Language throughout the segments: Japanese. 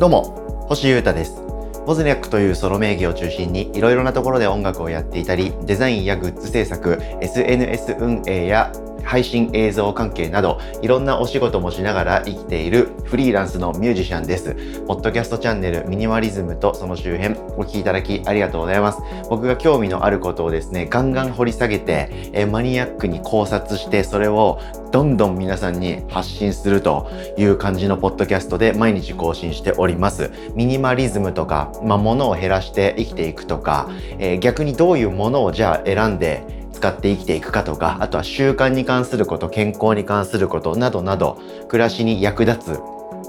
どうも、星優太です。ボズニャックというソロ名義を中心にいろいろなところで音楽をやっていたり、デザインやグッズ制作、SNS 運営や配信映像関係などいろんなお仕事もしながら生きているフリーランスのミュージシャンです。ポッドキャストチャンネルミニマリズムとその周辺お聞きいただきありがとうございます。僕が興味のあることをですね、ガンガン掘り下げて、えマニアックに考察してそれをどんどん皆さんに発信するという感じのポッドキャストで毎日更新しております。ミニマリズムとか、まあ、物を減らして生きていくとか、えー、逆にどういうものをじゃあ選んで使って生きていくかとか、あとは習慣に関すること、健康に関することなどなど、暮らしに役立つ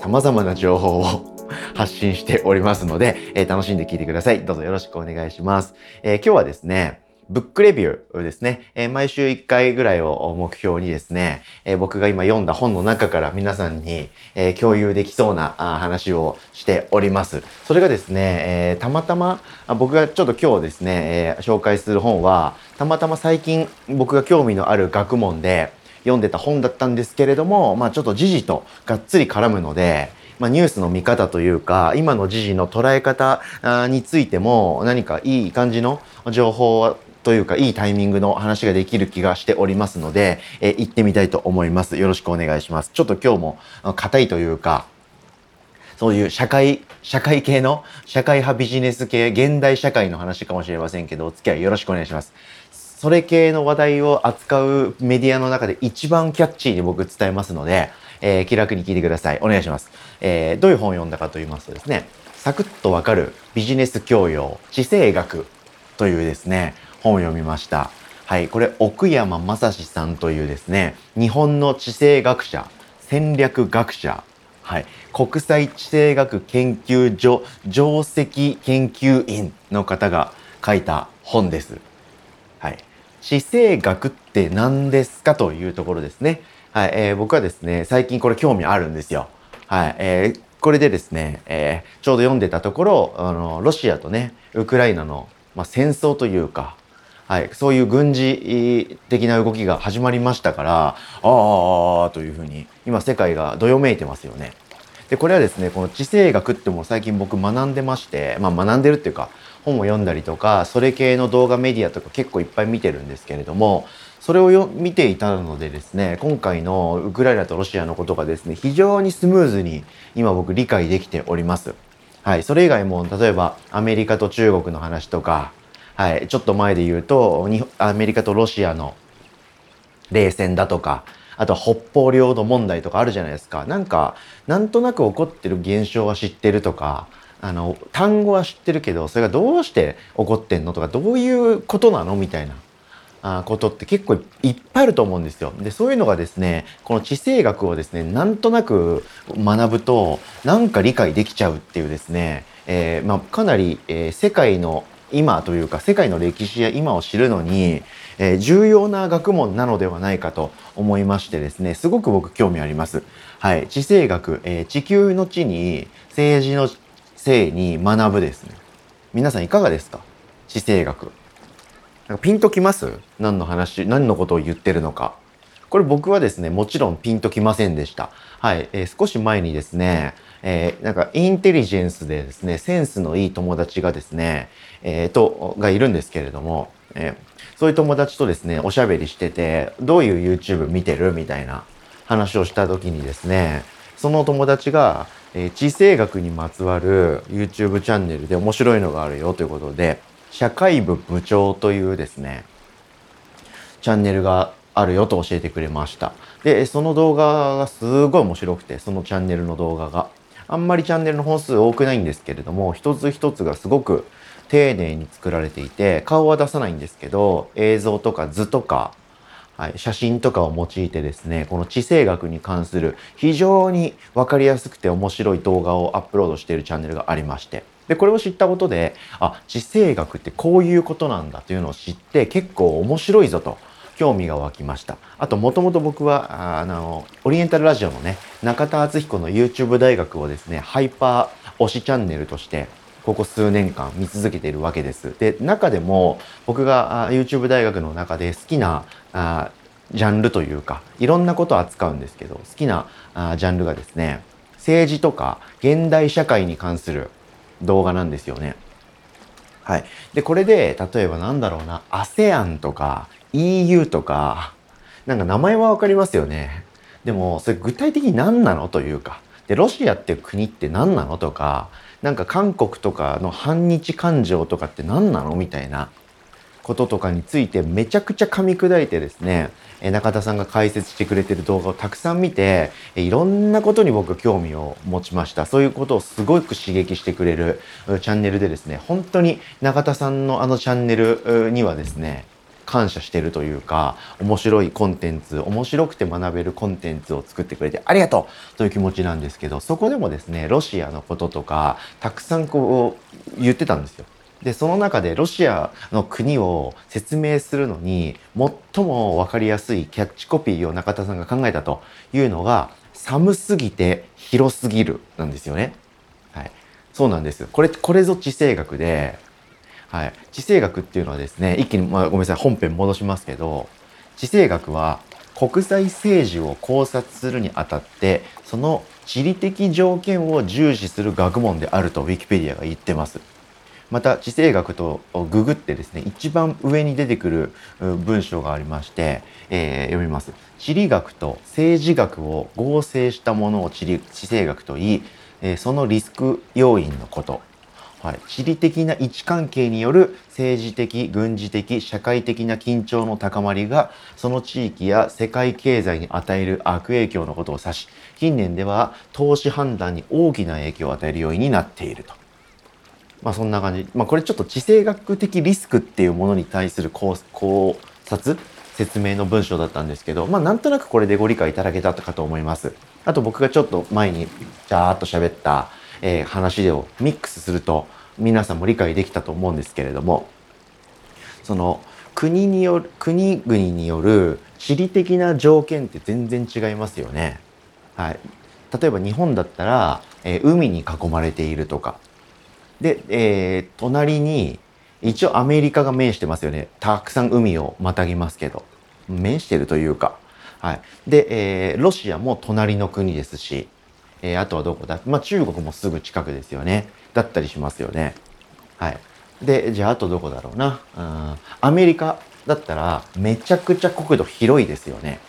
様々な情報を 発信しておりますので、えー、楽しんで聞いてください。どうぞよろしくお願いします。えー、今日はですね、ブックレビューですね、えー、毎週1回ぐらいを目標にですね、えー、僕が今読んだ本の中から皆さんに、えー、共有できそうな話をしております。それがですね、えたまたま僕がちょっと今日ですね、え紹介する本は、たまたま最近僕が興味のある学問で読んでた本だったんですけれども、まあちょっと時事とがっつり絡むので、まあ、ニュースの見方というか、今の時事の捉え方についても何かいい感じの情報というか、いいタイミングの話ができる気がしておりますので、えー、行ってみたいと思います。よろしくお願いします。ちょっと今日も硬いというか、そういう社会、社会系の、社会派ビジネス系、現代社会の話かもしれませんけど、お付き合いよろしくお願いします。それ系の話題を扱うメディアの中で一番キャッチーに僕伝えますので、えー、気楽に聞いてください。お願いします。えー、どういう本を読んだかと言いますとですね、サクッとわかるビジネス教養、地政学というですね、本を読みました。はい、これ奥山正史さんというですね、日本の地政学者、戦略学者、はい、国際地政学研究所上席研究員の方が書いた本です。はい。地政学って何ですかというところですね。はい、えー、僕はですね、最近これ興味あるんですよ。はい、えー、これでですね、えー、ちょうど読んでたところ、あの、ロシアとね、ウクライナの、まあ、戦争というか、はい、そういう軍事的な動きが始まりましたから、ああ、というふうに、今世界がどよめいてますよね。で、これはですね、この地政学っても最近僕学んでまして、まあ学んでるっていうか、本を読んだりとか、それ系の動画メディアとか結構いっぱい見てるんですけれども、それをよ見ていたのでですね、今回のウクライナとロシアのことがですね、非常にスムーズに今僕理解できております。はい。それ以外も、例えばアメリカと中国の話とか、はい。ちょっと前で言うと、アメリカとロシアの冷戦だとか、あと北方領土問題とかあるじゃないですか。なんか、なんとなく起こってる現象は知ってるとか、あの、単語は知ってるけど、それがどうして起こってんのとか、どういうことなのみたいな。あことって結構いっぱいあると思うんですよ。で、そういうのがですね、この地政学をですね、なんとなく学ぶと、なんか理解できちゃうっていうですね、えー、まあ、かなり、えー、世界の今というか世界の歴史や今を知るのに、えー、重要な学問なのではないかと思いましてですね、すごく僕興味あります。はい。地政学、えー、地球の地に政治の性に学ぶですね。皆さんいかがですか？地政学。なんかピンときます？何の話、何のことを言ってるのか。これ僕はですね、もちろんピンときませんでした。はい。えー、少し前にですね、えー、なんかインテリジェンスでですね、センスのいい友達がですね、えー、と、がいるんですけれども、えー、そういう友達とですね、おしゃべりしてて、どういう YouTube 見てるみたいな話をした時にですね、その友達が、えー、地政学にまつわる YouTube チャンネルで面白いのがあるよということで、社会部部長というですね、チャンネルがあるよと教えてくれました。で、その動画がすごい面白くて、そのチャンネルの動画が。あんまりチャンネルの本数多くないんですけれども、一つ一つがすごく丁寧に作られていて、顔は出さないんですけど、映像とか図とか、はい、写真とかを用いてですね、この地政学に関する非常にわかりやすくて面白い動画をアップロードしているチャンネルがありまして、で、これを知ったことで、あ、地政学ってこういうことなんだというのを知って結構面白いぞと。興味が湧きました。あと、もともと僕は、あの、オリエンタルラジオのね、中田敦彦の YouTube 大学をですね、ハイパー推しチャンネルとして、ここ数年間見続けているわけです。で、中でも僕が YouTube 大学の中で好きなあジャンルというか、いろんなことを扱うんですけど、好きなあジャンルがですね、政治とか現代社会に関する動画なんですよね。はい。で、これで、例えばなんだろうな、ASEAN とか EU とか、なんか名前はわかりますよね。でも、それ具体的に何なのというか。で、ロシアって国って何なのとか、なんか韓国とかの反日感情とかって何なの？みたいなこととかについてめちゃくちゃ噛み砕いてですね、中田さんが解説してくれてる動画をたくさん見て、いろんなことに僕興味を持ちました。そういうことをすごく刺激してくれるチャンネルでですね、本当に中田さんのあのチャンネルにはですね、感謝してるというか、面白いコンテンツ、面白くて学べるコンテンツを作ってくれてありがとうという気持ちなんですけど、そこでもですね、ロシアのこととか、たくさんこう言ってたんですよ。で、その中でロシアの国を説明するのに、最も分かりやすいキャッチコピーを中田さんが考えたというのが、寒すぎて広すぎるなんですよね。はい。そうなんです。これ、これぞ地政学で、はい。地政学っていうのはですね、一気に、まあ、ごめんなさい、本編戻しますけど、地政学は国際政治を考察するにあたって、その地理的条件を重視する学問であるとウィキペディアが言ってます。また地政学とググってですね一番上に出てくる文章がありまして、えー、読みます地理学と政治学を合成したものを地理地政学といい、え、そのリスク要因のことはい、地理的な位置関係による政治的、軍事的、社会的な緊張の高まりが、その地域や世界経済に与える悪影響のことを指し、近年では投資判断に大きな影響を与える要因になっていると。まあそんな感じ。まあこれちょっと地政学的リスクっていうものに対する考察、説明の文章だったんですけど、まあなんとなくこれでご理解いただけたかと思います。あと僕がちょっと前にジャーっと喋った、えー、話をミックスすると皆さんも理解できたと思うんですけれども、その国による、国々による地理的な条件って全然違いますよね。はい。例えば日本だったら、えー、海に囲まれているとか、で、えー、隣に、一応アメリカが面してますよね。たくさん海をまたぎますけど。面してるというか。はい。で、えー、ロシアも隣の国ですし、えー、あとはどこだ？まあ中国もすぐ近くですよね。だったりしますよね。はい。で、じゃああとどこだろうな？うん、アメリカだったらめちゃくちゃ国土広いですよね。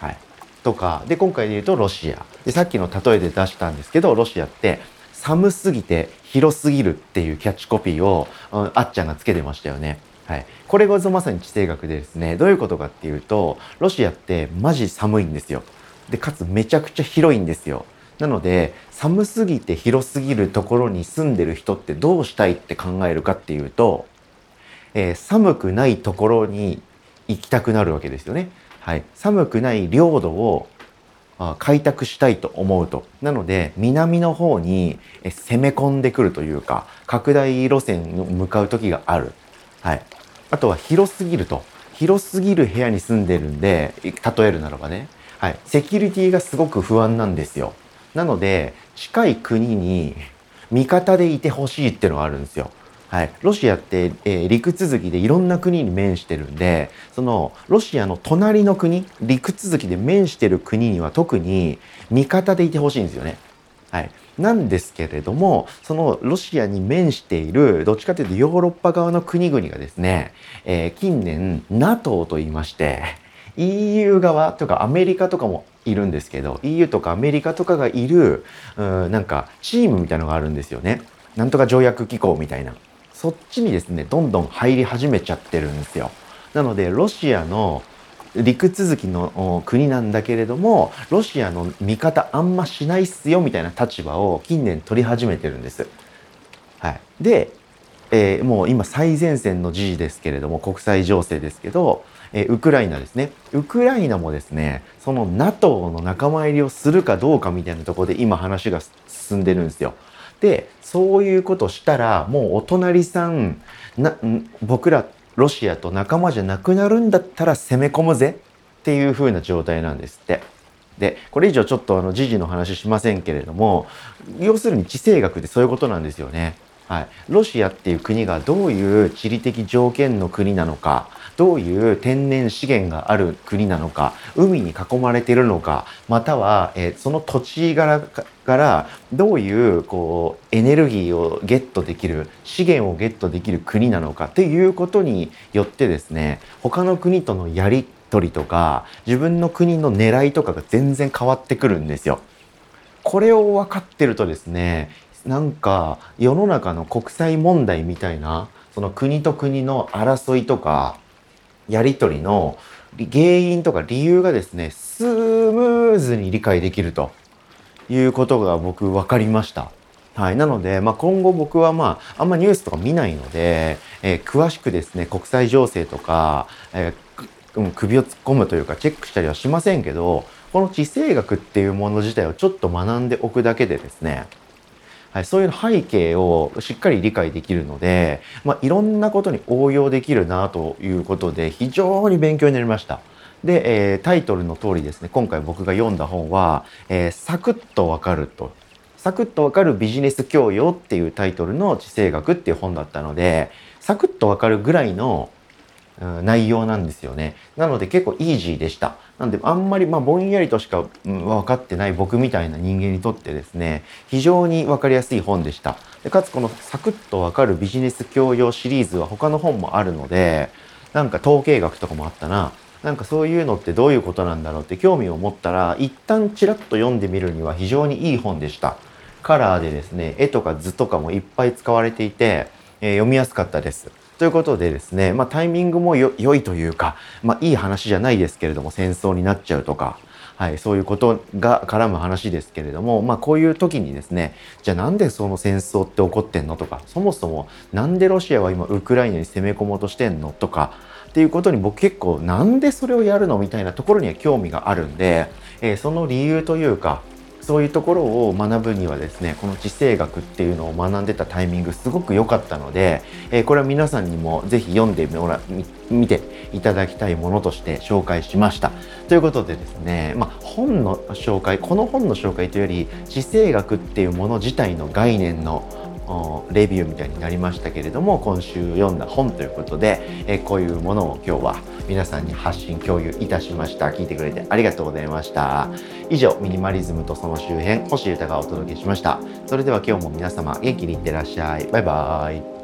はい。とか、で、今回で言うとロシア。で、さっきの例えで出したんですけど、ロシアって寒すぎて広すぎるっていうキャッチコピーを、うん、あっちゃんがつけてましたよね。はい。これがまさに地政学でですね、どういうことかっていうと、ロシアってマジ寒いんですよ。で、かつめちゃくちゃ広いんですよ。なので、寒すぎて広すぎるところに住んでる人ってどうしたいって考えるかっていうと、えー、寒くないところに行きたくなるわけですよね。はい。寒くない領土を開拓したいと思うと。なので、南の方に攻め込んでくるというか、拡大路線に向かう時がある。はい。あとは広すぎると。広すぎる部屋に住んでるんで、例えるならばね。はい。セキュリティがすごく不安なんですよ。なので、近い国に味方でいてほしいっていうのがあるんですよ。はい、ロシアって、えー、陸続きでいろんな国に面してるんでそのロシアの隣の国陸続きで面してる国には特に味方でいてほしいんですよね。はい、なんですけれどもそのロシアに面しているどっちかというとヨーロッパ側の国々がですね、えー、近年 NATO と言いまして EU 側とかアメリカとかもいるんですけど EU とかアメリカとかがいるうんなんかチームみたいのがあるんですよね。なんとか条約機構みたいな。そっちにですね、どんどん入り始めちゃってるんですよ。なので、ロシアの陸続きの国なんだけれども、ロシアの味方あんましないっすよみたいな立場を近年取り始めてるんです。はい。で、えー、もう今最前線の時事ですけれども、国際情勢ですけど、え、ウクライナですね。ウクライナもですね、その NATO の仲間入りをするかどうかみたいなところで今話が進んでるんですよ。でそういうことしたらもうお隣さんな僕らロシアと仲間じゃなくなるんだったら攻め込むぜっていう風な状態なんですって。でこれ以上ちょっとあの時事の話しませんけれども要するに地政学ってそういうことなんですよね。はい、ロシアっていう国がどういう地理的条件の国なのかどういう天然資源がある国なのか海に囲まれているのかまたは、えー、その土地柄からどういうこうエネルギーをゲットできる資源をゲットできる国なのかっていうことによってですね他の国とのやり取りとか自分の国の狙いとかが全然変わってくるんですよ。これを分かってるとですねなんか世の中の国際問題みたいなその国と国の争いとかやり取りの原因とか理由がですねスムーズに理解できるということが僕分かりました。はい、なので、まあ、今後僕はまああんまニュースとか見ないので、えー、詳しくですね国際情勢とか、えー、首を突っ込むというかチェックしたりはしませんけどこの地政学っていうもの自体をちょっと学んでおくだけでですねはい、そういう背景をしっかり理解できるので、まあ、いろんなことに応用できるなということで非常に勉強になりました。で、えー、タイトルの通りですね今回僕が読んだ本は、えー、サクッとわかるとサクッとわかるビジネス教養っていうタイトルの地政学っていう本だったのでサクッとわかるぐらいの内容なんですよね。なので結構イージーでした。なんであんまりまあぼんやりとしか分かってない僕みたいな人間にとってですね、非常に分かりやすい本でした。でかつこのサクッとわかるビジネス教養シリーズは他の本もあるので、なんか統計学とかもあったな。なんかそういうのってどういうことなんだろうって興味を持ったら、一旦ちらっと読んでみるには非常にいい本でした。カラーでですね、絵とか図とかもいっぱい使われていて、えー、読みやすかったです。ということでですね、まあ、タイミングも良いというか、まあ、いい話じゃないですけれども戦争になっちゃうとか、はい、そういうことが絡む話ですけれども、まあ、こういう時にですねじゃあなんでその戦争って起こってんのとかそもそもなんでロシアは今ウクライナに攻め込もうとしてんのとかっていうことに僕結構なんでそれをやるのみたいなところには興味があるんで、えー、その理由というかそういうところを学ぶにはですねこの地政学っていうのを学んでたタイミングすごく良かったので、えー、これは皆さんにも是非読んでもら見ていただきたいものとして紹介しました。ということでですね、まあ、本の紹介この本の紹介というより地政学っていうもの自体の概念のレビューみたいになりましたけれども今週読んだ本ということで、えこういうものを今日は皆さんに発信共有いたしました。聞いてくれてありがとうございました。以上ミニマリズムとその周辺星豊がお届けしました。それでは今日も皆様元気にいってらっしゃい。バイバーイ。